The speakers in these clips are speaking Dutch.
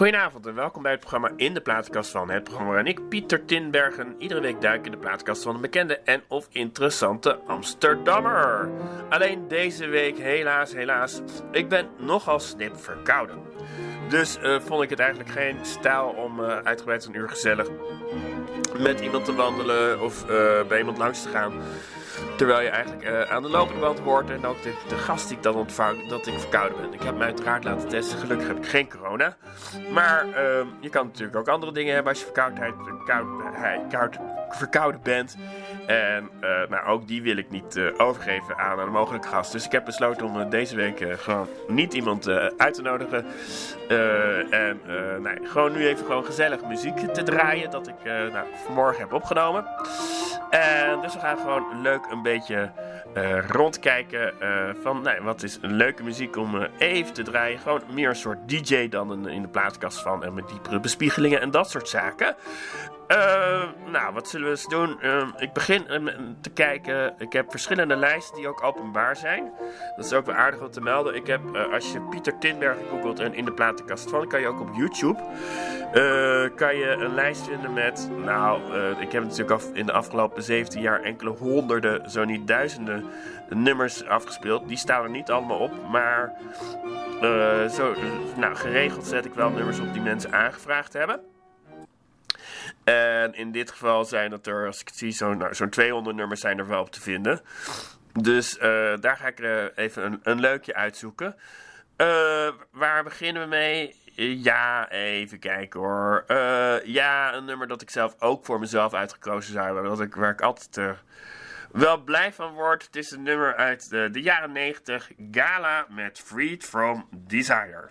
Goedenavond en welkom bij het programma In de Plaatkast van. Het programma waarin ik, Pieter Tinbergen, iedere week duik in de plaatkast van een bekende en of interessante Amsterdammer. Alleen deze week, helaas, helaas, ik ben nogal snip verkouden. Dus uh, vond ik het eigenlijk geen stijl om uh, uitgebreid een uur gezellig met iemand te wandelen of uh, bij iemand langs te gaan. Terwijl je eigenlijk uh, aan de lopende band hoort en ook de, de gast die ik dan ontvang, dat ik verkouden ben. Ik heb mij uiteraard laten testen. Gelukkig heb ik geen corona. Maar uh, je kan natuurlijk ook andere dingen hebben als je verkoudheid, verkoudheid, koud, verkouden bent. En nou, ook die wil ik niet uh, overgeven aan een mogelijke gast. Dus ik heb besloten om deze week gewoon niet iemand uit te nodigen. en nee, gewoon nu even gewoon gezellig muziek te draaien. Dat ik nou, vanmorgen heb opgenomen. En dus we gaan gewoon leuk een beetje rondkijken van nou, wat is een leuke muziek om even te draaien. Gewoon meer een soort DJ dan een, in de plaatkast van en met diepere bespiegelingen en dat soort zaken. Nou, wat zullen we eens doen? ik begin te kijken. Ik heb verschillende lijsten die ook openbaar zijn. Dat is ook wel aardig om te melden. Ik heb, als je Pieter Tinberg googelt en in de platenkast van, kan je ook op YouTube kan je een lijst vinden met. Nou, ik heb natuurlijk in de afgelopen 17 jaar enkele honderden, zo niet duizenden nummers afgespeeld. Die staan er niet allemaal op, maar zo, nou, geregeld zet ik wel nummers op die mensen aangevraagd hebben. En in dit geval zijn het er, als ik het zie, zo'n nou, zo'n 200 nummers zijn er wel op te vinden. Dus uh, daar ga ik uh, even een, een, leukje uitzoeken. waar beginnen we mee? Ja, even kijken hoor. ja, een nummer dat ik zelf ook voor mezelf uitgekozen zou hebben. Dat ik, waar ik altijd wel blij van word. Het is een nummer uit de, de jaren 90. Gala met Freed from Desire.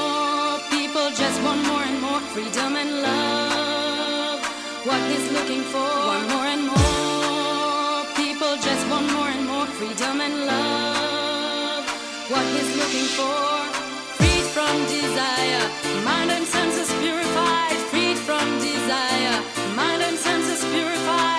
people just want more and more freedom and love. What he's looking for, one more and more, people just want more and more freedom and love. What he's looking for free from desire. Mind and senses purified, freed from desire. Mind and senses purified,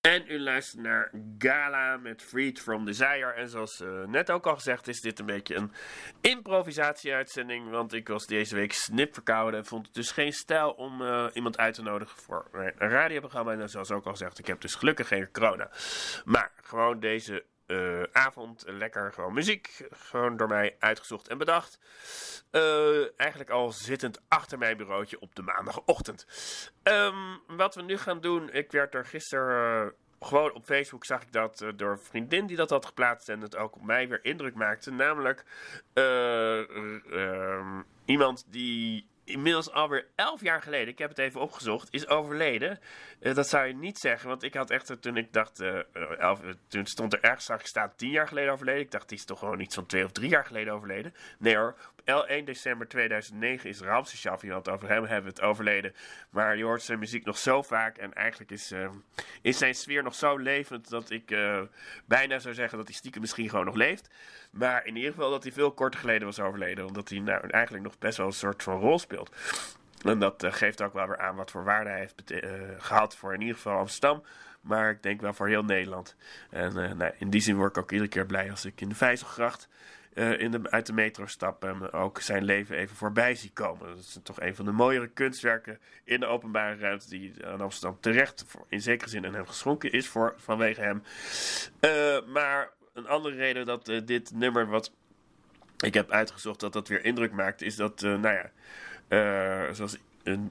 En u luistert naar Gala met Freed from Desire. En zoals uh, net ook al gezegd is dit een beetje een improvisatie-uitzending. Want ik was deze week snip verkouden en vond het dus geen stijl om uh, iemand uit te nodigen voor mijn radioprogramma. En zoals ook al gezegd, ik heb dus gelukkig geen corona. Maar gewoon deze uh, avond lekker gewoon muziek. Gewoon door mij uitgezocht en bedacht. Uh, eigenlijk al zittend achter mijn bureautje op de maandagochtend. Um, wat we nu gaan doen. Ik werd er gisteren. Uh, gewoon op Facebook zag ik dat door een vriendin die dat had geplaatst en het ook op mij weer indruk maakte. Namelijk ehm, iemand die inmiddels alweer elf jaar geleden, ik heb het even opgezocht, is overleden. Uh, dat zou je niet zeggen, want ik had echt, toen ik dacht, uh, elf, toen stond er ergens, zag ik staan tien jaar geleden overleden. Ik dacht, die is toch gewoon iets van twee of drie jaar geleden overleden. Nee hoor, 1 december 2009 is Ramses Shaffi, want over hem hebben we het overleden. Maar je hoort zijn muziek nog zo vaak en eigenlijk is, uh, is zijn sfeer nog zo levend dat ik bijna zou zeggen dat hij stiekem misschien gewoon nog leeft. Maar in ieder geval dat hij veel korter geleden was overleden, omdat hij nou eigenlijk nog best wel een soort van rol speelt. En dat uh, geeft ook wel weer aan wat voor waarde hij heeft gehad voor in ieder geval Amsterdam. Maar ik denk wel voor heel Nederland. En nou, in die zin word ik ook iedere keer blij als ik in de Vijzelgracht in de, uit de metro stap en ook zijn leven even voorbij zie komen. Dat is toch een van de mooiere kunstwerken in de openbare ruimte die aan Amsterdam terecht voor, in zekere zin aan hem geschonken is voor, vanwege hem. maar een andere reden dat dit nummer wat ik heb uitgezocht dat dat weer indruk maakt, is dat, nou ja... Zoals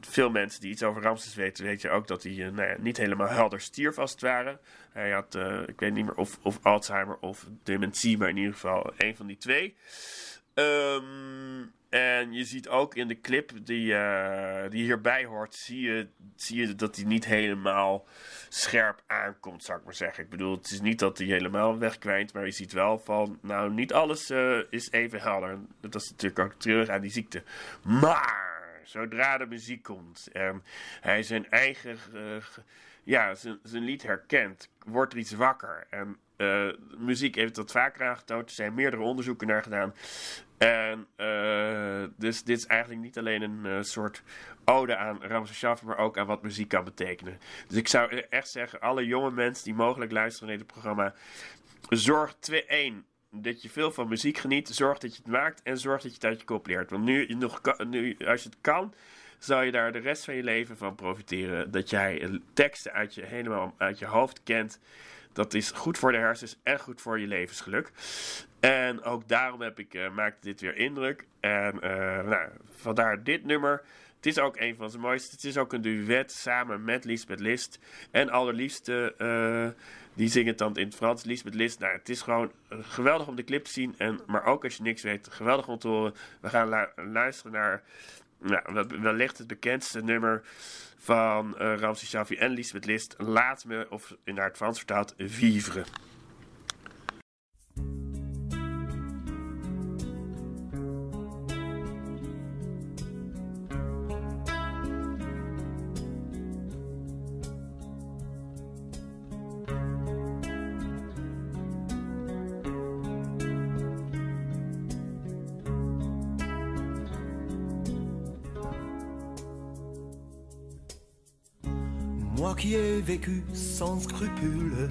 veel mensen die iets over Ramses weten, weet je ook dat hij uh, nou niet helemaal helder stierf als het. Hij had, uh, ik weet niet meer of, of Alzheimer of dementie, maar in ieder geval een van die twee. Um, en je ziet ook in de clip die, die hierbij hoort, zie je, zie je dat hij niet helemaal scherp aankomt, zou ik maar zeggen. Ik bedoel, het is niet dat hij helemaal wegkwijnt, maar je ziet wel van, nou, niet alles is even helder. Dat is natuurlijk ook terug aan die ziekte. Maar zodra de muziek komt en hij zijn eigen, uh, ja, zijn, zijn lied herkent, wordt er iets wakker. En uh, muziek heeft dat vaker aangetoond. Er zijn meerdere onderzoeken naar gedaan. En uh, dus dit is eigenlijk niet alleen een soort ode aan Ramses maar ook aan wat muziek kan betekenen. Dus ik zou echt zeggen, alle jonge mensen die mogelijk luisteren naar dit programma, zorg 2-1 dat je veel van muziek geniet. Zorg dat je het maakt en zorg dat je het uit je kop leert. Want nu, nog, nu als je het kan, zal je daar de rest van je leven van profiteren. Dat jij teksten uit je, helemaal uit je hoofd kent. Dat is goed voor de hersens en goed voor je levensgeluk. En ook daarom heb ik, uh, maakte dit weer indruk. En uh, nou, vandaar dit nummer. Het is ook een van zijn mooiste. Het is ook een duet samen met Lisbeth List. En allerliefste, uh, die zingen dan in het Frans. Lisbeth List. Nou, het is gewoon geweldig om de clip te zien. En, maar ook als je niks weet, geweldig om te horen. We gaan luisteren naar nou, wellicht het bekendste nummer van uh, Ramses Shaffi en Lisbeth List. Laat me, of in het Frans vertaald, vivre. Moi qui ai vécu sans scrupules,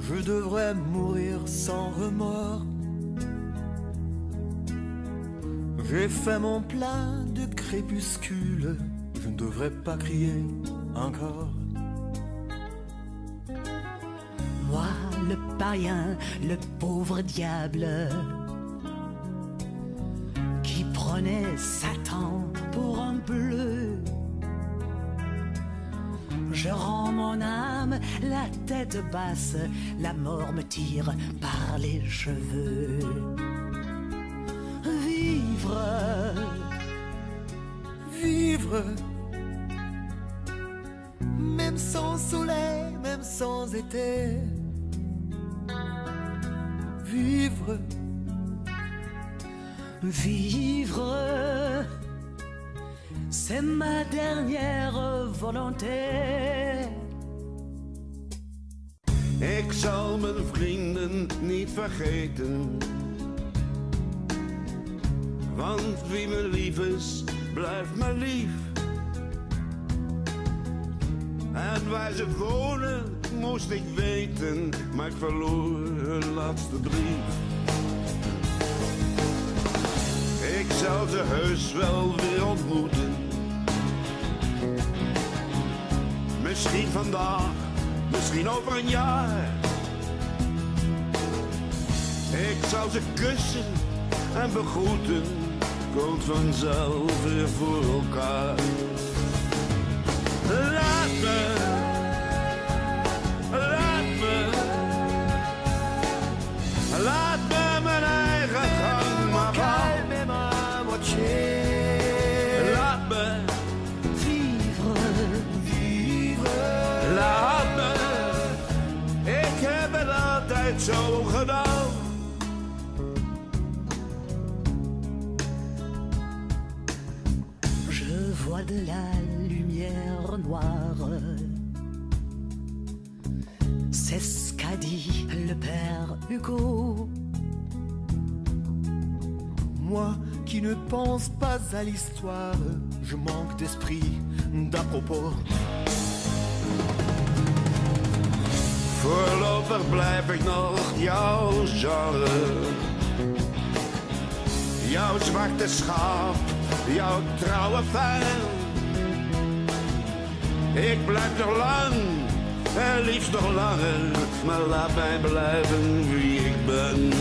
je devrais mourir sans remords. J'ai fait mon plein de crépuscule, je ne devrais pas crier encore. Moi, le païen, le pauvre diable, qui prenait Satan pour un bleu. Je rends mon âme la tête basse, la mort me tire par les cheveux. Vivre, vivre, même sans soleil, même sans été. Vivre, vivre c'est ma dernière volonté. Ik zal mijn vrienden niet vergeten. Want wie me lief is, blijft me lief. En waar ze wonen moest ik weten, maar ik verloor hun laatste brief. Ik zou ze heus wel weer ontmoeten. Misschien vandaag, misschien over een jaar. Ik zou ze kussen en begroeten, komt vanzelf weer voor elkaar. Zo gedaan. Je vois de la lumière noire. C'est ce qu'a dit le père Hugo. Moi qui ne pense pas à l'histoire, je manque d'esprit d'à propos. Voorlopig blijf ik nog jouw genre. Jouw zwarte schaap, jouw trouwe fan. Ik blijf nog lang, en liefst nog langer. Maar laat mij blijven wie ik ben.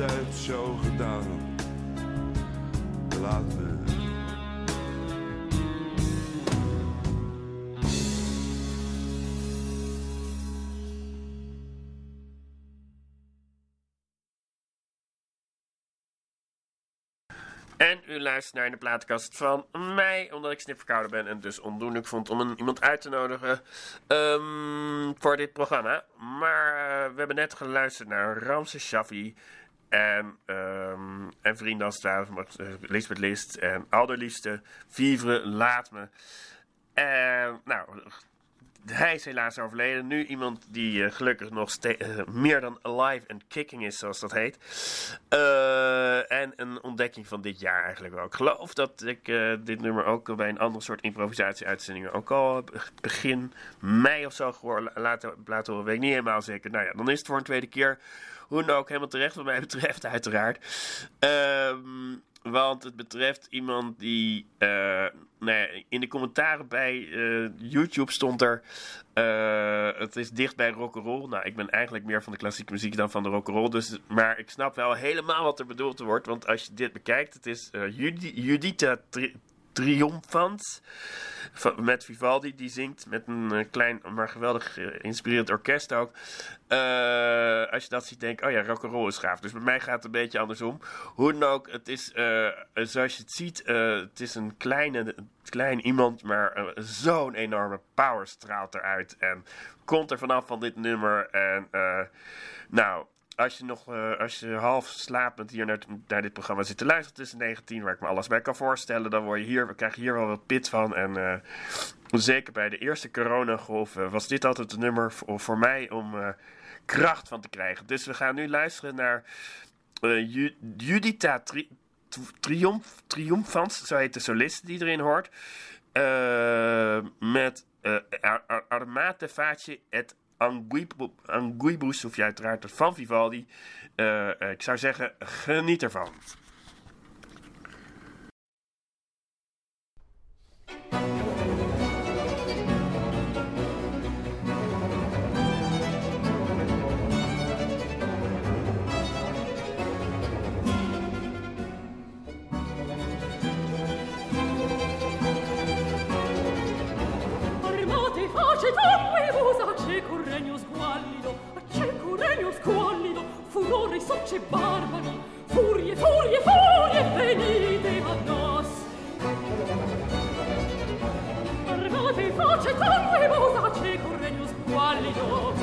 Altijd zo gedaan. Laat. En u luistert naar de plaatkast van mij, omdat ik snipverkouden ben en dus ondoenlijk vond om een, iemand uit te nodigen ehm, voor dit programma. Maar eh, we hebben net geluisterd naar Ramse Shaffi en, ehm, en vrienden als ware, uh, Lisbeth List en allerliefste Vivre Laat Me. En nou, hij is helaas overleden. Nu iemand die eh, gelukkig nog eh, meer dan alive and kicking is, zoals dat heet. Eh, en een ontdekking van dit jaar eigenlijk wel. Ik geloof dat ik eh, dit nummer ook bij een ander soort improvisatie-uitzendingen ook al begin mei of zo laten, laten horen. Weet ik niet helemaal zeker. Nou ja, dan is het voor een tweede keer. Hoe dan ook, helemaal terecht wat mij betreft, uiteraard. Ehm, want het betreft iemand die. eh, nou ja, in de commentaren bij eh, YouTube stond er. eh, het is dicht bij rock'n'roll. Nou, ik ben eigenlijk meer van de klassieke muziek dan van de rock'n'roll. Dus, maar ik snap wel helemaal wat er bedoeld wordt. Want als je dit bekijkt, het is Judi- Judita Triomphant. van- Met Vivaldi, die zingt met een eh, klein, maar geweldig geïnspireerd orkest ook. Eh, als je dat ziet, denk oh ja, rock'n'roll is gaaf. Dus bij mij gaat het een beetje andersom. Hoe dan ook, het is, eh, zoals je het ziet, eh, het is een kleine, klein iemand, maar eh, zo'n enorme power straalt eruit. En komt er vanaf van dit nummer. En eh, nou, als je nog, eh, als je half slapend hier naar, naar dit programma zit te luisteren tussen 19, waar ik me alles bij kan voorstellen, dan word je hier, krijg je hier wel wat pit van. En eh, zeker bij de eerste coronagolf eh, was dit altijd een nummer voor, voor mij om kracht van te krijgen. Dus we gaan nu luisteren naar Ju- Judita Tri zo heet de solist die erin hoort. Met Ar- Ar- Armate Face et Anguibus, of je uiteraard van Vivaldi. Eh, eh, ik zou zeggen, geniet ervan. dolce barbari, furie, furie, furie, venite a nos. Armate, face, tanto e mosace, regno squallido,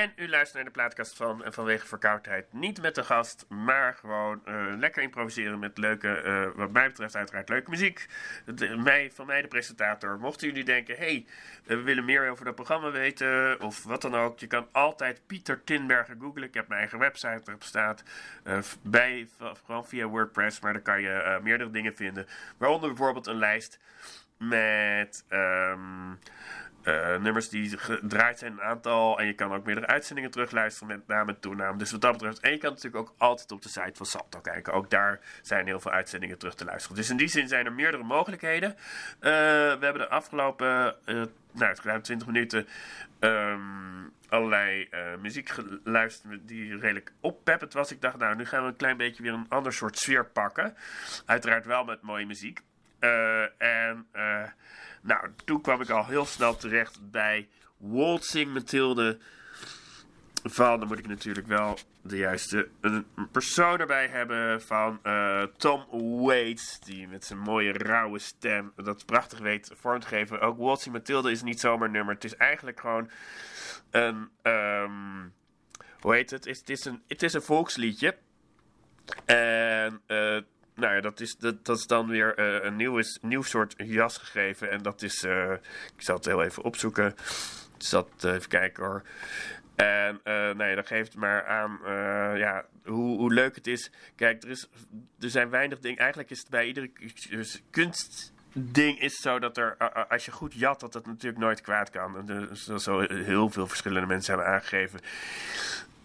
En u luistert naar de plaatkast van en vanwege verkoudheid niet met de gast, maar gewoon eh, lekker improviseren met leuke, eh, wat mij betreft uiteraard leuke muziek. Mij, van mij de presentator. Mochten jullie denken, hey, eh, we willen meer over dat programma weten of wat dan ook. Je kan altijd Pieter Tinbergen googlen. Ik heb mijn eigen website erop staat. eh, bij, gewoon via WordPress, maar daar kan je eh, meerdere dingen vinden. Waaronder bijvoorbeeld een lijst met... ehm, eh, nummers die gedraaid zijn een aantal. En je kan ook meerdere uitzendingen terugluisteren met naam en. Dus wat dat betreft. En je kan natuurlijk ook altijd op de site van Salto kijken. Ook daar zijn heel veel uitzendingen terug te luisteren. Dus in die zin zijn er meerdere mogelijkheden. Eh, we hebben de afgelopen uh, nou, ruim 20 minuten ehm, allerlei muziek geluisterd die redelijk oppeppend was. Ik dacht, nou, nu gaan we een klein beetje weer een ander soort sfeer pakken. Uiteraard wel met mooie muziek. En nou, toen kwam ik al heel snel terecht bij Waltzing Mathilde. Van, dan moet ik natuurlijk wel de juiste persoon erbij hebben. Van uh, Tom Waits. Die met zijn mooie rauwe stem dat prachtig weet vorm te geven. Ook Waltzing Mathilde is niet zomaar nummer. Het is eigenlijk gewoon een. Um, hoe heet het? Het is een, het is een volksliedje. En. Uh, nou ja, dat is, dat, dat is dan weer uh, een nieuw, nieuw soort jas gegeven. En dat is, uh, ik zal het heel even opzoeken. Dus dat, uh, even kijken hoor. En nee, dat geeft maar aan ja, hoe, hoe leuk het is. Kijk, er, is, er zijn weinig dingen. Eigenlijk is het bij iedere kunst ding is zo dat er, als je goed jat, dat dat natuurlijk nooit kwaad kan. En dus, dat zo heel veel verschillende mensen hebben aangegeven.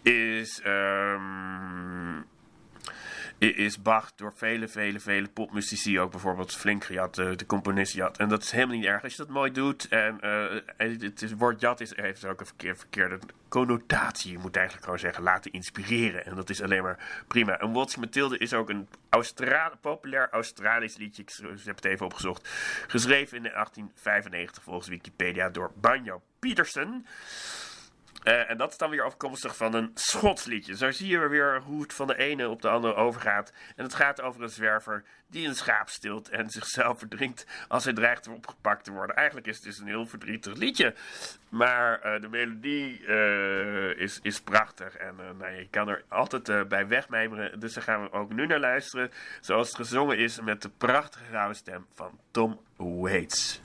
Is... Um, is Bach door vele, vele, vele popmuzici ook bijvoorbeeld flink gejat, de, de componist jat. En dat is helemaal niet erg als je dat mooi doet. En uh, het, het woord jat is, heeft ook een verkeer, verkeerde connotatie. Je moet eigenlijk gewoon zeggen laten inspireren. En dat is alleen maar prima. En Waltz Mathilde is ook een Austra populair Australisch liedje. Ik heb het even opgezocht. Geschreven in 1895 volgens Wikipedia door Banjo Peterson. Eh, en dat is dan weer afkomstig van een Schots liedje. Zo zie je weer hoe het van de ene op de andere overgaat. En het gaat over een zwerver die een schaap stilt en zichzelf verdrinkt als hij dreigt opgepakt te worden. Eigenlijk is het dus een heel verdrietig liedje. Maar eh, de melodie eh, is, is prachtig en nou, je kan er altijd bij wegmijmeren. Dus daar gaan we ook nu naar luisteren. Zoals het gezongen is met de prachtige rauwe stem van Tom Waits.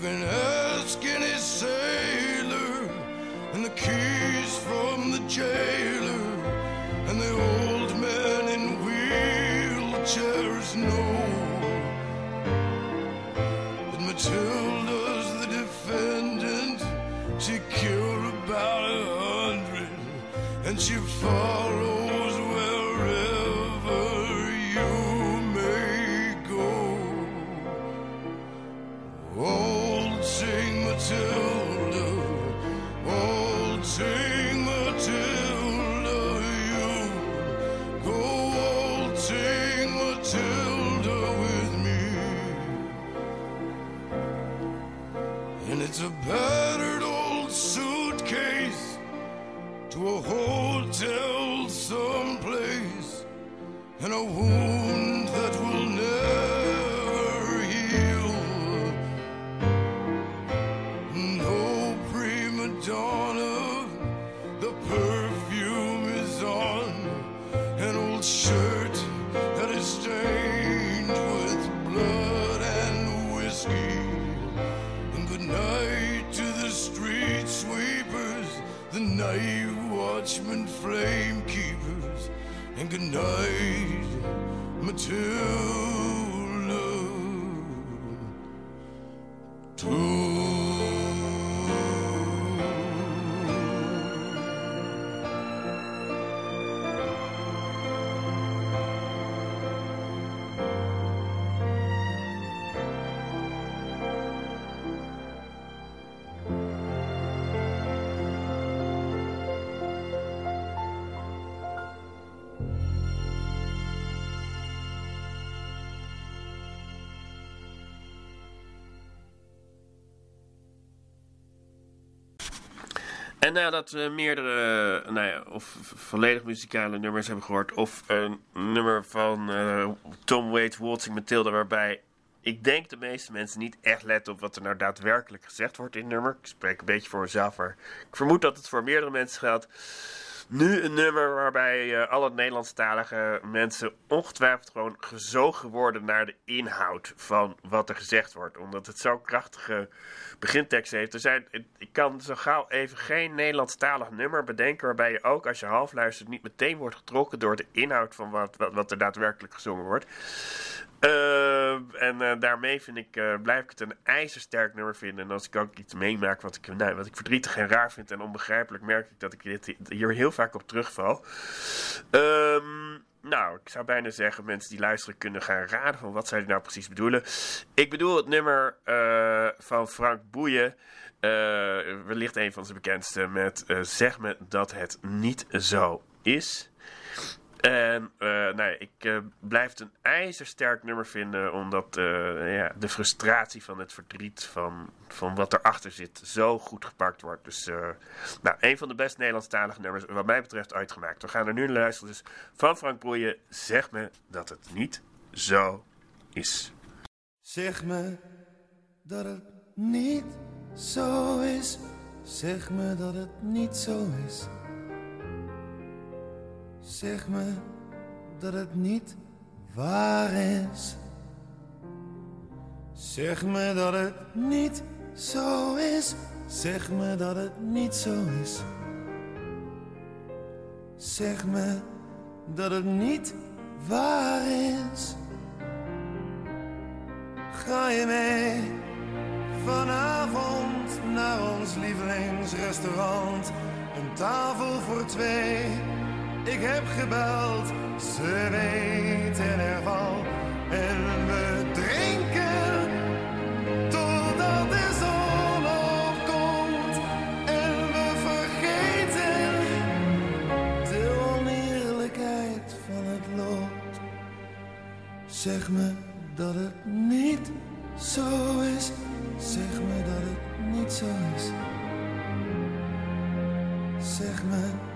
can ask any sailor, and the keys from the jailer, and the old man in wheelchairs know that Matilda's the defendant. She killed about a hundred, and she fought. En nadat we meerdere, nou ja, of volledig muzikale nummers hebben gehoord, of een nummer van eh, Tom Waits, Waltzing Matilda, waarbij ik denk de meeste mensen niet echt letten op wat er nou daadwerkelijk gezegd wordt in het nummer. Ik spreek een beetje voor mezelf, maar ik vermoed dat het voor meerdere mensen geldt. Nu een nummer waarbij eh, alle Nederlandstalige mensen ongetwijfeld gewoon gezogen worden naar de inhoud van wat er gezegd wordt. Omdat het zo'n krachtige begintekst heeft. Er zijn, ik kan zo gauw even geen Nederlandstalig nummer bedenken waarbij je ook als je half luistert niet meteen wordt getrokken door de inhoud van wat, wat, wat er daadwerkelijk gezongen wordt. Eh, en eh, daarmee vind ik, eh, blijf ik het een ijzersterk nummer vinden. En als ik ook iets meemaak wat ik, nou, wat ik verdrietig en raar vind en onbegrijpelijk, merk ik dat ik dit, hier heel vaak op terugval. Ehm, nou, ik zou bijna zeggen, mensen die luisteren kunnen gaan raden van wat zij nou precies bedoelen. Ik bedoel het nummer van Frank Boeien. wellicht een van zijn bekendste met Zeg me dat het niet zo is. En ja, ik eh, blijf het een ijzersterk nummer vinden, omdat eh, ja, de frustratie van het verdriet van, van wat erachter zit zo goed gepakt wordt. Dus nou, een van de best Nederlandstalige nummers, wat mij betreft, uitgemaakt. We gaan er nu naar luisteren. Dus van Frank Broeien, zeg me dat het niet zo is. Zeg me dat het niet zo is. Zeg me dat het niet zo is. Zeg me dat het niet waar is. Zeg me dat het niet zo is. Zeg me dat het niet zo is. Zeg me dat het niet waar is. Ga je mee vanavond naar ons lievelingsrestaurant? Een tafel voor twee. Ik heb gebeld, ze weten ervan. En we drinken totdat de zon opkomt. En we vergeten de oneerlijkheid van het lot. Zeg me dat het niet zo is. Zeg me dat het niet zo is. Zeg me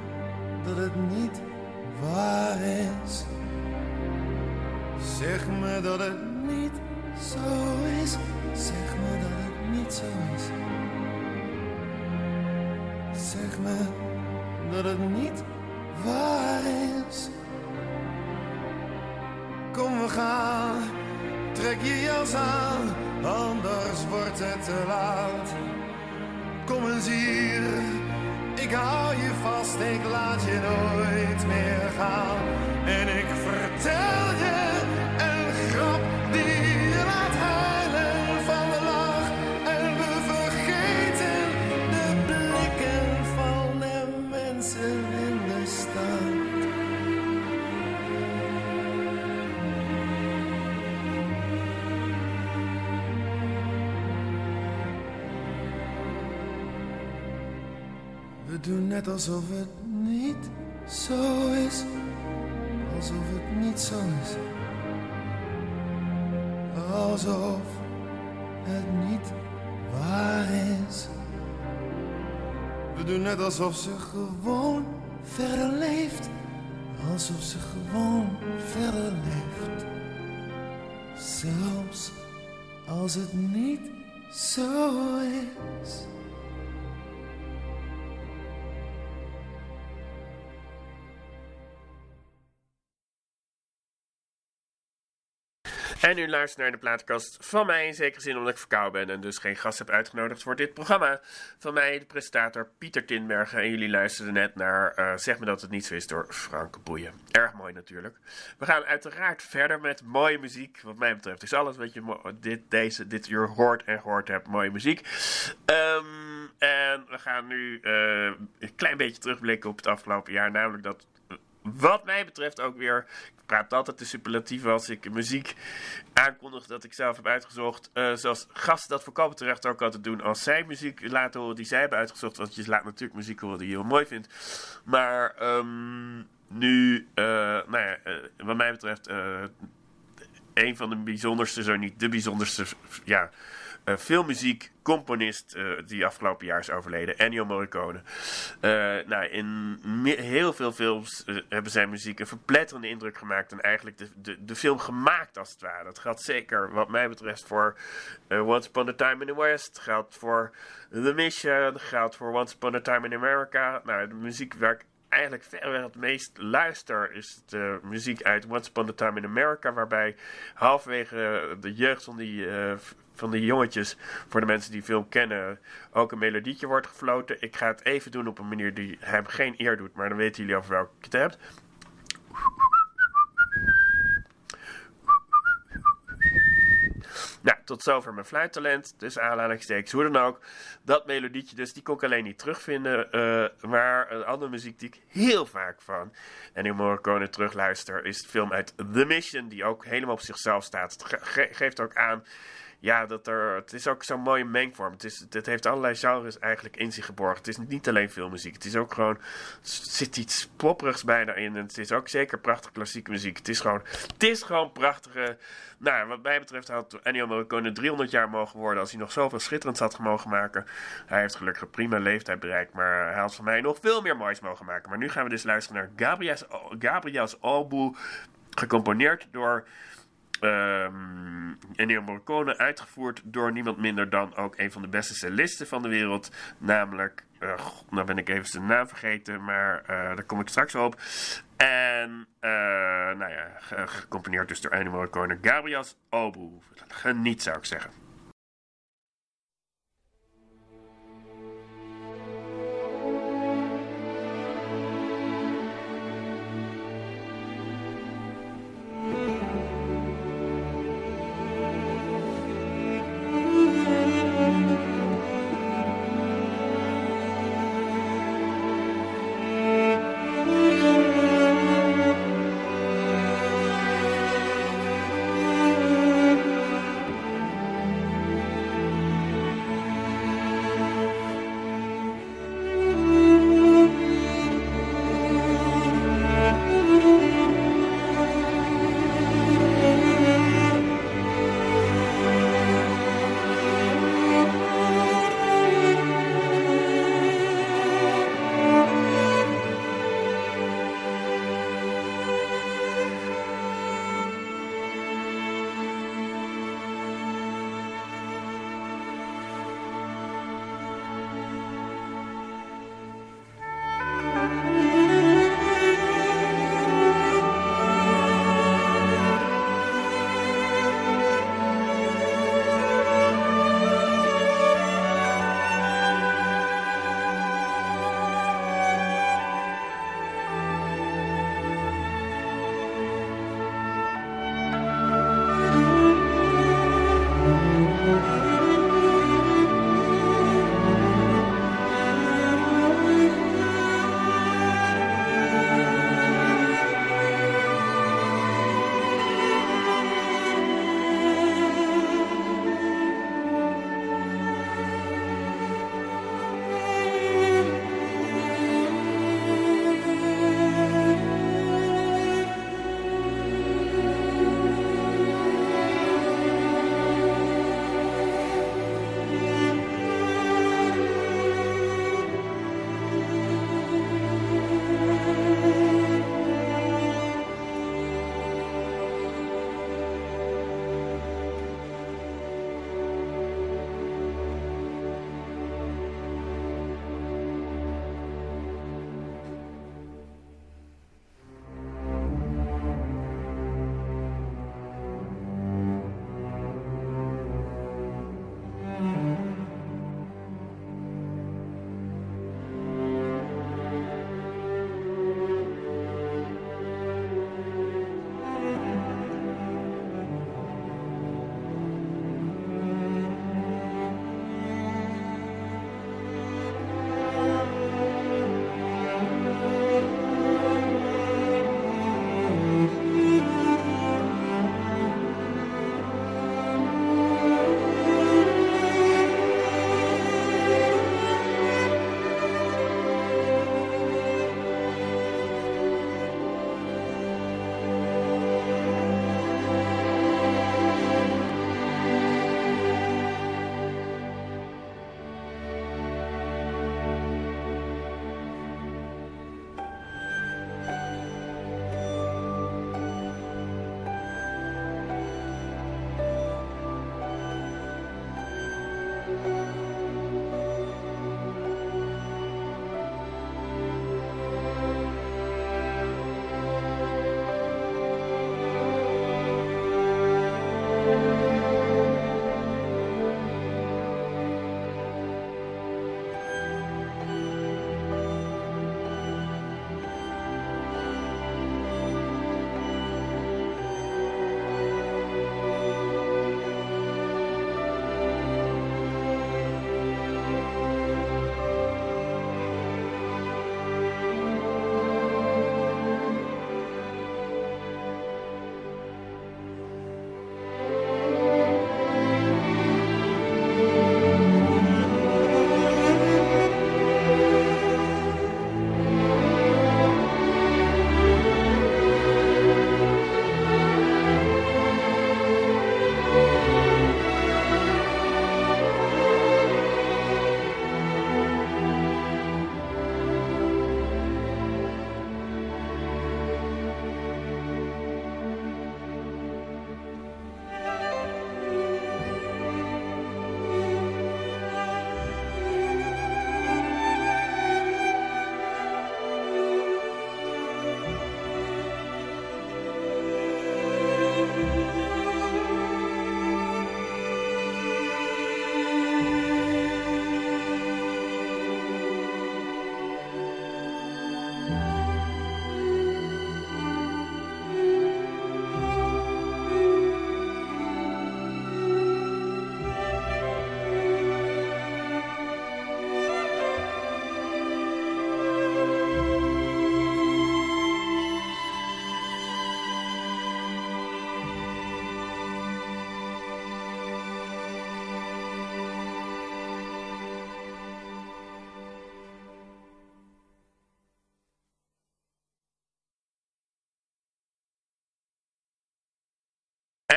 dat het niet waar is. Zeg me dat het niet zo is. Zeg me dat het niet zo is. Zeg me dat het niet waar is. Kom we gaan, trek je jas aan, anders wordt het te laat. Kom eens hier, ik hou je vast, ik laat je nooit meer gaan. En ik vertel je We doen net alsof het niet zo is. Alsof het niet zo is. Alsof het niet waar is. We doen net alsof ze gewoon verder leeft. Alsof ze gewoon verder leeft. Zelfs als het niet zo is. En u luistert naar de plaatkast van mij, in zekere zin omdat ik verkouden ben en dus geen gast heb uitgenodigd voor dit programma. Van mij, de presentator Pieter Tinbergen. En jullie luisterden net naar uh, Zeg me dat het niet zo is door Frank Boeien. Erg mooi natuurlijk. We gaan uiteraard verder met mooie muziek. Wat mij betreft is alles wat je dit, deze, dit uur hoort en gehoord hebt, mooie muziek. Um, en we gaan nu uh, een klein beetje terugblikken op het afgelopen jaar. Namelijk dat wat mij betreft ook weer. Ik praat altijd de superlatieven als ik muziek aankondig dat ik zelf heb uitgezocht. Uh, zoals gasten dat voor terecht ook altijd doen. Als zij muziek laten horen die zij hebben uitgezocht. Want je laat natuurlijk muziek horen die je heel mooi vindt. Maar um, nu, uh, nou ja, uh, wat mij betreft, een van de bijzonderste, zo niet de bijzonderste, ja uh, filmmuziekcomponist uh, die afgelopen jaar is overleden, Ennio Morricone. Uh, nou, in heel veel films hebben zijn muziek een verpletterende indruk gemaakt en eigenlijk de, de, de film gemaakt als het ware. Dat geldt zeker wat mij betreft voor Once Upon a Time in the West, geldt voor The Mission, geldt voor Once Upon a Time in America. Nou, de muziek waar ik eigenlijk verreweg het meest luister is de muziek uit Once Upon a Time in America, waarbij halverwege de jeugd van die van die jongetjes, voor de mensen die film kennen, ook een melodietje wordt gefloten. Ik ga het even doen op een manier die hem geen eer doet, maar dan weten jullie over welke ik het heb. Nou, tot zover mijn fluittalent. Dus aanhalingstekens, hoe dan ook. Dat melodietje dus, die kon ik alleen niet terugvinden. Uh, maar een andere muziek die ik heel vaak van en in Morricone terugluister... is de film uit The Mission, die ook helemaal op zichzelf staat. Het geeft ook aan ja, dat er, het is ook zo'n mooie mengvorm. Het, is, het heeft allerlei genres eigenlijk in zich geborgen. Het is niet alleen veel muziek. Het is ook gewoon, zit iets popperigs bijna in. En het is ook zeker prachtige klassieke muziek. Het is gewoon, het is gewoon prachtige... Nou, wat mij betreft had Ennio Morricone 300 jaar mogen worden als hij nog zoveel schitterends had mogen maken. Hij heeft gelukkig een prima leeftijd bereikt, maar hij had van mij nog veel meer moois mogen maken. Maar nu gaan we dus luisteren naar Gabriel's, Gabriel's Albu, gecomponeerd door Um, Ennio Morricone uitgevoerd door niemand minder dan ook een van de beste cellisten van de wereld. Namelijk, uh, nou ben ik even zijn naam vergeten, maar uh, daar kom ik straks op. En, uh, nou ja, gecomponeerd dus door Ennio Morricone. Gabriels Obu. Geniet zou ik zeggen.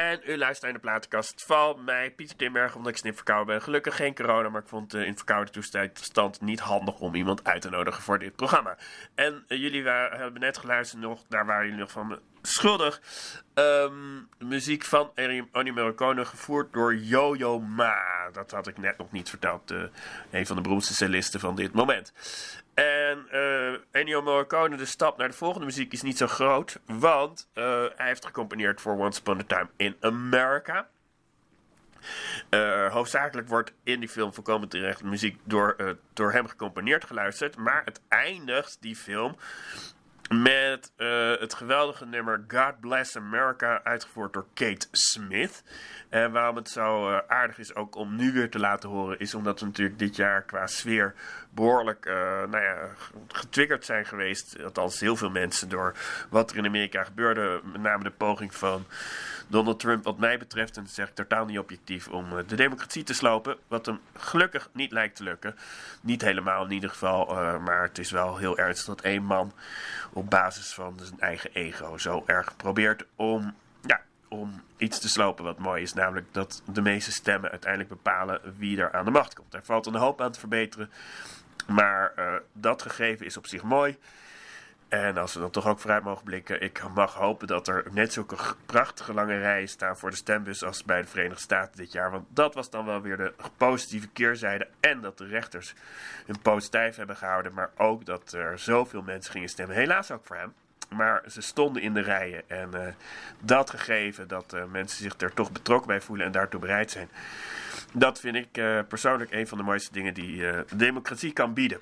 En u luistert naar de platenkast van mij, Pieter Timberg, omdat ik snip verkouden ben. Gelukkig geen corona, maar ik vond uh, in verkouden toestand niet handig om iemand uit te nodigen voor dit programma. En uh, jullie hebben net geluisterd nog, daar waren jullie nog van schuldig. Um, muziek van Ennio Morricone, gevoerd door Yo-Yo Ma. Dat had ik net nog niet verteld, uh, een van de beroemdste cellisten van dit moment. En uh, Ennio Morricone, de stap naar de volgende muziek is niet zo groot. Want uh, hij heeft gecomponeerd voor Once Upon a Time in America. Hoofdzakelijk wordt in die film voorkomen terecht muziek door, door hem gecomponeerd geluisterd. Maar het eindigt, die film, met uh, het geweldige nummer God Bless America, uitgevoerd door Kate Smith. En waarom het zo uh, aardig is ook om nu weer te laten horen, is omdat we natuurlijk dit jaar qua sfeer behoorlijk uh, nou ja, getriggerd zijn geweest. Althans, heel veel mensen door wat er in Amerika gebeurde. Met name de poging van Donald Trump, wat mij betreft, en dat zeg ik totaal niet objectief, om de democratie te slopen. Wat hem gelukkig niet lijkt te lukken. Niet helemaal in ieder geval, uh, maar het is wel heel ernstig dat één man op basis van zijn eigen ego zo erg probeert om, ja, om iets te slopen wat mooi is. Namelijk dat de meeste stemmen uiteindelijk bepalen wie er aan de macht komt. Er valt een hoop aan te verbeteren. Maar uh, dat gegeven is op zich mooi. En als we dan toch ook vooruit mogen blikken, ik mag hopen dat er net zulke prachtige lange rijen staan voor de stembus als bij de Verenigde Staten dit jaar. Want dat was dan wel weer de positieve keerzijde. En dat de rechters hun poot stijf hebben gehouden, maar ook dat er zoveel mensen gingen stemmen. Helaas ook voor hem. Maar ze stonden in de rijen. En uh, dat gegeven dat uh, mensen zich er toch betrokken bij voelen en daartoe bereid zijn. Dat vind ik uh, persoonlijk een van de mooiste dingen die de democratie kan bieden.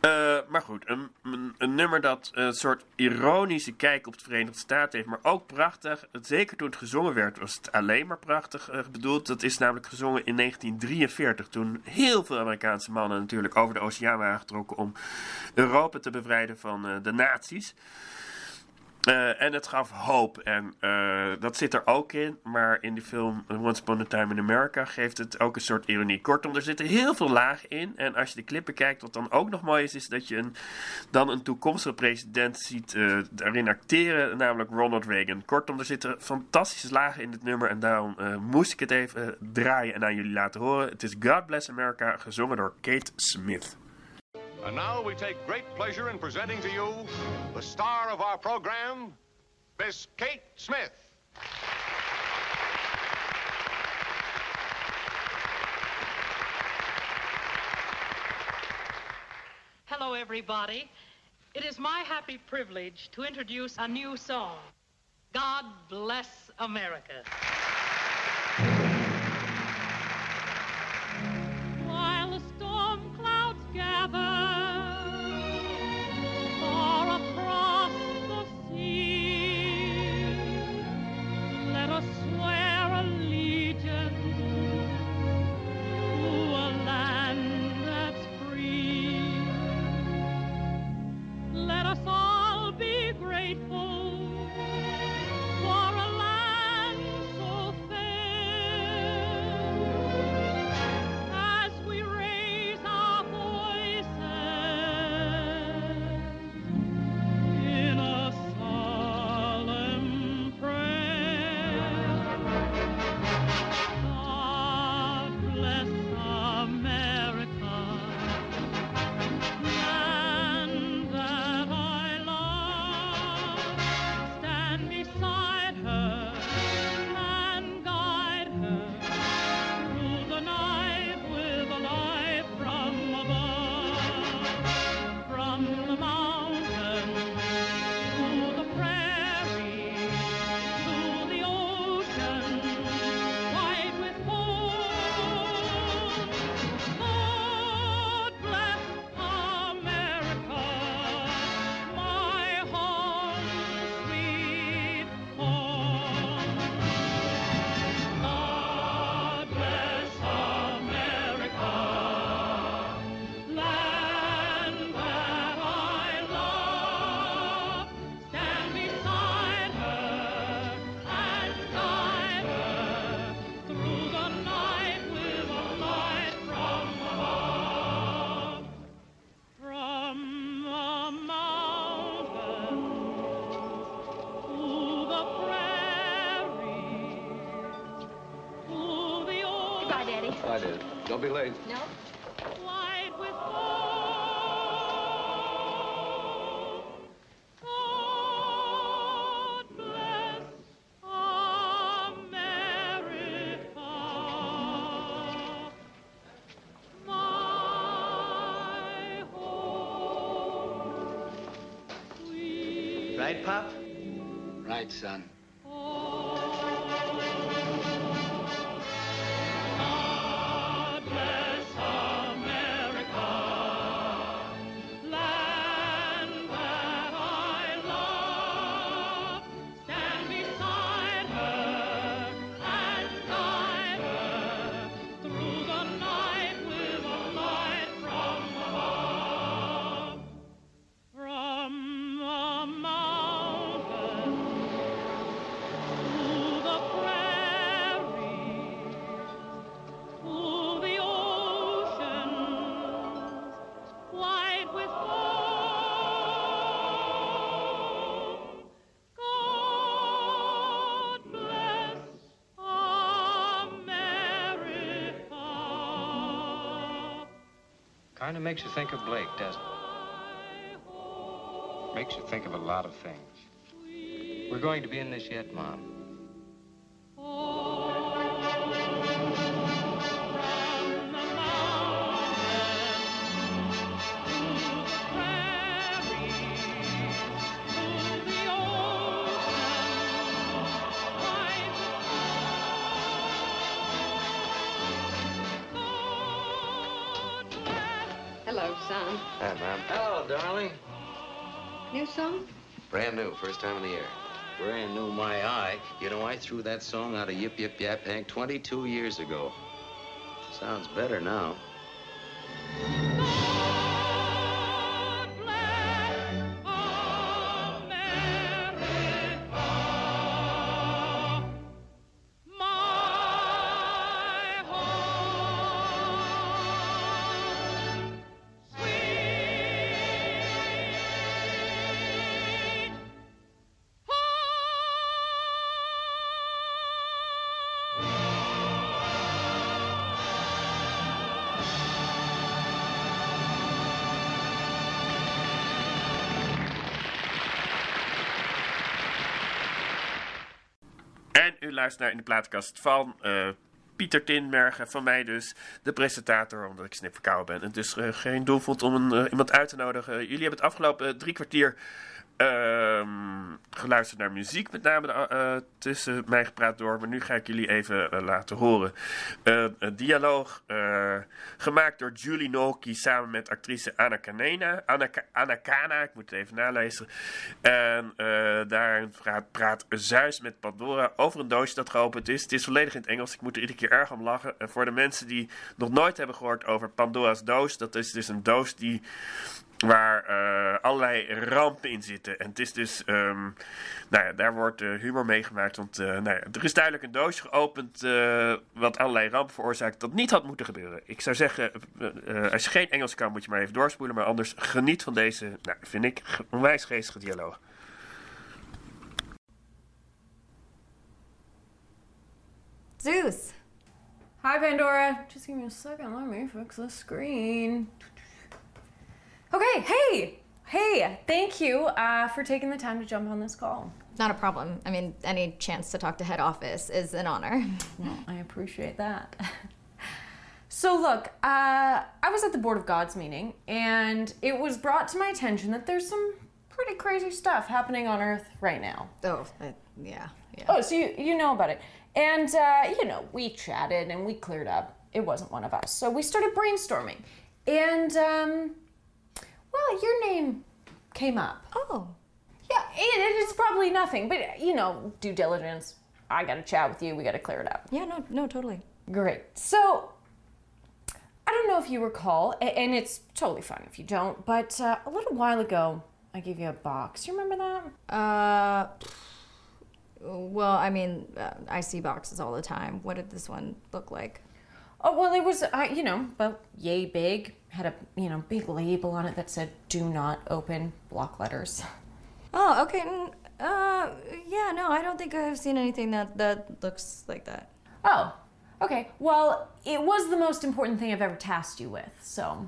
Uh, maar goed, een, een, nummer dat een soort ironische kijk op de Verenigde Staten heeft, maar ook prachtig. Zeker toen het gezongen werd, was het alleen maar prachtig uh, bedoeld. Dat is namelijk gezongen in 1943, toen heel veel Amerikaanse mannen natuurlijk over de oceaan waren getrokken om Europa te bevrijden van uh, de nazi's. Uh, en het gaf hoop. En uh, dat zit er ook in. Maar in die film Once Upon a Time in America geeft het ook een soort ironie. Kortom, er zitten heel veel lagen in. En als je de klippen kijkt, wat dan ook nog mooi is, is dat je een, dan een toekomstige president ziet uh, daarin acteren. Namelijk Ronald Reagan. Kortom, er zitten fantastische lagen in dit nummer. En daarom moest ik het even draaien en aan jullie laten horen. Het is God Bless America, gezongen door Kate Smith. And now we take great pleasure in presenting to you the star of our program, Miss Kate Smith. Hello, everybody. It is my happy privilege to introduce a new song, God Bless America. be late. No? Right, Pop? Right, son. Kind of makes you think of Blake, doesn't it? Makes you think of a lot of things. We're going to be in this yet, Mom. Threw that song out of Yip Yip Yap Hank 22 years ago. Sounds better now. Luistert naar In de Plaatkast van eh, Pieter Tinbergen, van mij dus, de presentator, omdat ik snipverkouden ben. En dus eh, geen doel vond om een, eh, iemand uit te nodigen. Jullie hebben het afgelopen drie kwartier geluisterd naar muziek, met name eh, tussen mij gepraat door. Maar nu ga ik jullie even eh, laten horen. Eh, een dialoog gemaakt door Julie Nolke samen met actrice Anna Kanena. Anna, Anna Kana, ik moet het even nalezen. En daarin praat, praat Zeus met Pandora over een doosje dat geopend is. Het is volledig in het Engels, ik moet er iedere keer erg om lachen. En voor de mensen die nog nooit hebben gehoord over Pandora's doos, dat is dus een doos die waar eh, allerlei rampen in zitten. En het is dus, ehm, nou ja, daar wordt eh, humor mee gemaakt. Want eh, nou ja, er is duidelijk een doosje geopend eh, wat allerlei rampen veroorzaakt dat niet had moeten gebeuren. Ik zou zeggen, als je geen Engels kan moet je maar even doorspoelen. Maar anders geniet van deze, nou, vind ik, onwijs geestige dialoog. Zeus. Hi, Pandora. Just give me a second. Let me fix the screen. Okay, hey. Hey, thank you uh, for taking the time to jump on this call. Not a problem. I mean, any chance to talk to head office is an honor. Well, I appreciate that. So, look, uh, I was at the Board of Gods meeting, and it was brought to my attention that there's some pretty crazy stuff happening on Earth right now. Oh, uh, yeah, yeah. Oh, so you, you know about it. And, uh, you know, we chatted and we cleared up. It wasn't one of us. So we started brainstorming. And, um, well, your name came up. Oh. Yeah, it, it's probably nothing, but, you know, due diligence. I gotta chat with you, we gotta clear it up. Yeah, no, no, totally. Great. So, I don't know if you recall, and it's totally fine if you don't, but uh, a little while ago, I gave you a box. You remember that? Uh, well, I mean, uh, I see boxes all the time. What did this one look like? Oh, well, it was, uh, you know, about yay big. Had a, you know, big label on it that said, do not open block letters. Oh, okay. Uh, yeah, no, I don't think I've seen anything that that looks like that. Oh, Okay, well, it was the most important thing I've ever tasked you with, so.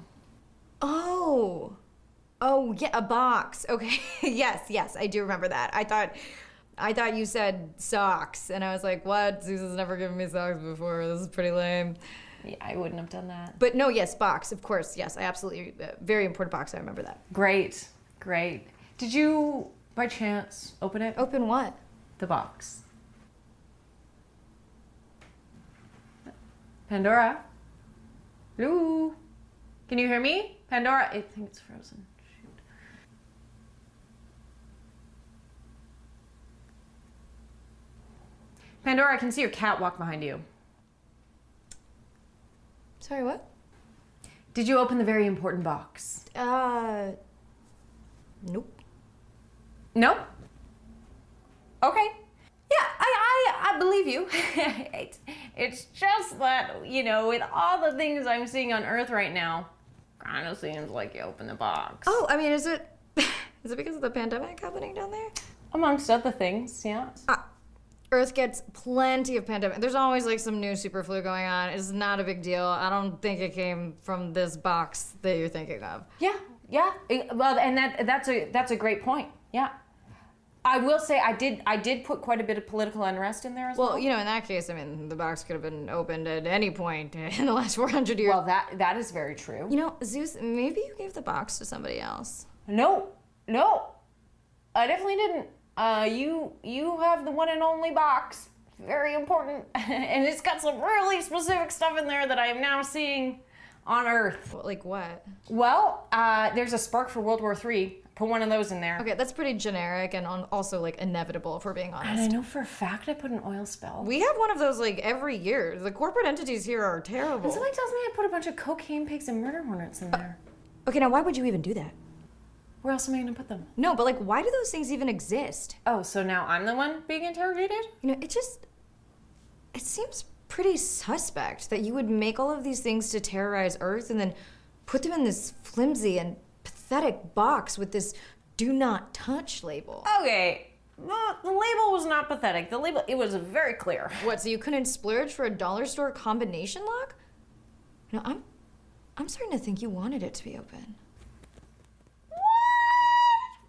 Oh. Oh, yeah, a box. Okay. yes, yes, I do remember that. I thought I thought you said socks and I was like, "What? Zeus has never given me socks before. This is pretty lame." Yeah, I wouldn't have done that. But no, yes, box, of course. Yes, I absolutely uh, very important box. I remember that. Great, great. Did you, by chance, open it? Open what? The box. Pandora? Hello? Can you hear me? Pandora? I think it's frozen. Shoot. Pandora, I can see your cat walk behind you. Sorry, what? Did you open the very important box? Uh Nope. Nope? Okay. Yeah, I, I, I believe you. it's, it's just that, you know, with all the things I'm seeing on Earth right now, kind of seems like you opened the box. Oh, I mean, is it is it because of the pandemic happening down there? Amongst other things, yeah. Uh, Earth gets plenty of pandemic. There's always like some new super flu going on. It's not a big deal. I don't think it came from this box that you're thinking of. Yeah, yeah. It- well, and that that's a that's a great point. Yeah. I will say I did I did put quite a bit of political unrest in there as well. Well, you know, in that case, I mean, the box could have been opened at any point in the last 400 years. Well, that that is very true. You know, Zeus, maybe you gave the box to somebody else. No, no, I definitely didn't. Uh, you you have the one and only box. Very important, and it's got some really specific stuff in there that I am now seeing on Earth. Like what? Well, uh, there's a spark for World War III. Put one of those in there. Okay, that's pretty generic and on- also like inevitable, if we're being honest. And I know for a fact I put an oil spell. We have one of those like every year. The corporate entities here are terrible. And somebody tells me I put a bunch of cocaine pigs and murder hornets in there. Okay, now why would you even do that? Where else am I gonna put them? No, but like, why do those things even exist? Oh, so now I'm the one being interrogated? You know, it just. It seems pretty suspect that you would make all of these things to terrorize Earth and then put them in this flimsy and pathetic box with this do not touch label. Okay. The, the label was not pathetic. The label it was very clear. What, so you couldn't splurge for a dollar store combination lock? No, I'm. I'm starting to think you wanted it to be open.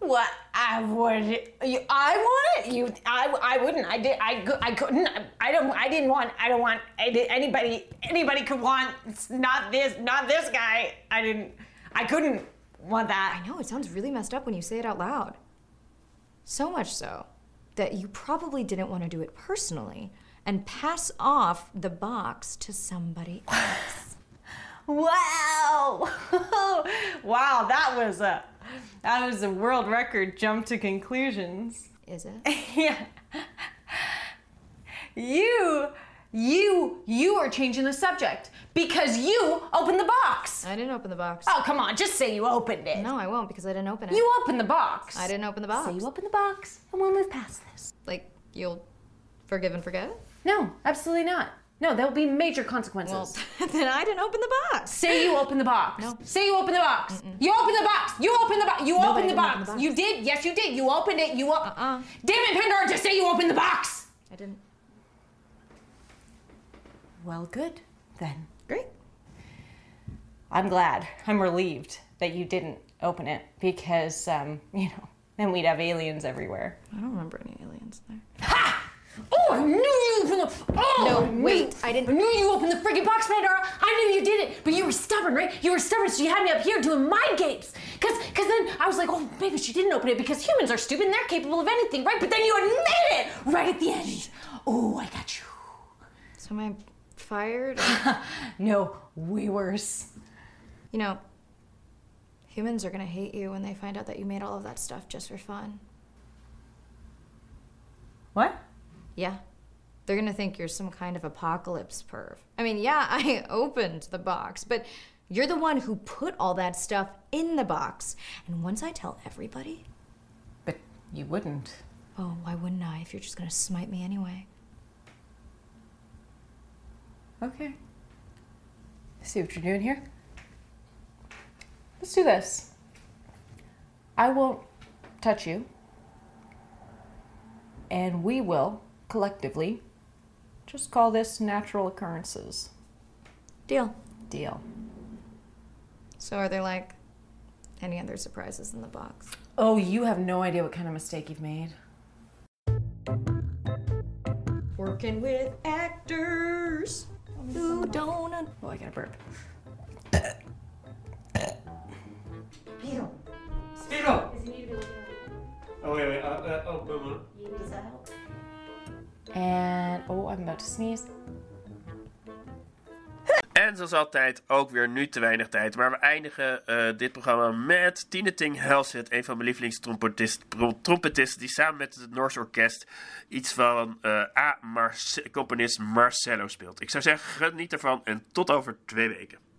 What I would, you, I want it. You, I, I wouldn't. I did. I, I couldn't. I don't. I didn't want. I don't want any- anybody. Anybody could want. It's not this. Not this guy. I didn't. I couldn't want that. I know, it sounds really messed up when you say it out loud. So much so that you probably didn't want to do it personally and pass off the box to somebody else. Wow! wow, that was a that was a world record jump to conclusions. Is it? yeah. You you you are changing the subject because you opened the box. I didn't open the box. Oh, come on, just say you opened it. No, I won't because I didn't open it. You opened the box. I didn't open the box. Say you opened the box and we'll move past this. Like, you'll forgive and forget? No, absolutely not. No, there will be major consequences. Well, then I didn't open the box. Say you opened the box. No. Say you opened the box. You opened the box. You opened the box. You No, I opened the box. open the box. You did. Yes, you did. You opened it. You op- Uh-uh. Damn it, Pandora! Just say you opened the box. I didn't. Well, good then. Great. I'm glad. I'm relieved that you didn't open it because, um, you know, then we'd have aliens everywhere. I don't remember any aliens there. Ha! Oh, I knew you opened the. Oh, No, I knew- wait, I didn't- I knew you opened the friggin' box, Pandora. I knew you did it, but you were stubborn, right? You were stubborn, so you had me up here doing mind games. Cause, cause then I was like, oh, maybe she didn't open it because humans are stupid and they're capable of anything, right? But then you admitted it right at the end. Oh, I got you. So am I fired? No, way worse. you know, humans are gonna hate you when they find out that you made all of that stuff just for fun. What? Yeah. They're gonna think you're some kind of apocalypse perv. I mean, yeah, I opened the box, but you're the one who put all that stuff in the box. And once I tell everybody, But you wouldn't. oh, why wouldn't I if you're just gonna smite me anyway? Okay. See what you're doing here? Let's do this. I won't touch you. And we will collectively just call this natural occurrences. Deal. Deal. So are there like any other surprises in the box? Oh, you have no idea what kind of mistake you've made. Working with actors who don't. Un- oh, I got a burp. Speedo! Oh, wait, wait. Uh, uh, oh, bummer. And oh, I'm about to sneeze. En zoals altijd ook weer nu te weinig tijd. Maar we eindigen eh, dit programma met Tine Ting Helset, een van mijn lievelingstrompetisten, die samen met het Noors Orkest iets van eh, A. Componist Marcello speelt. Ik zou zeggen, geniet ervan en tot over twee weken.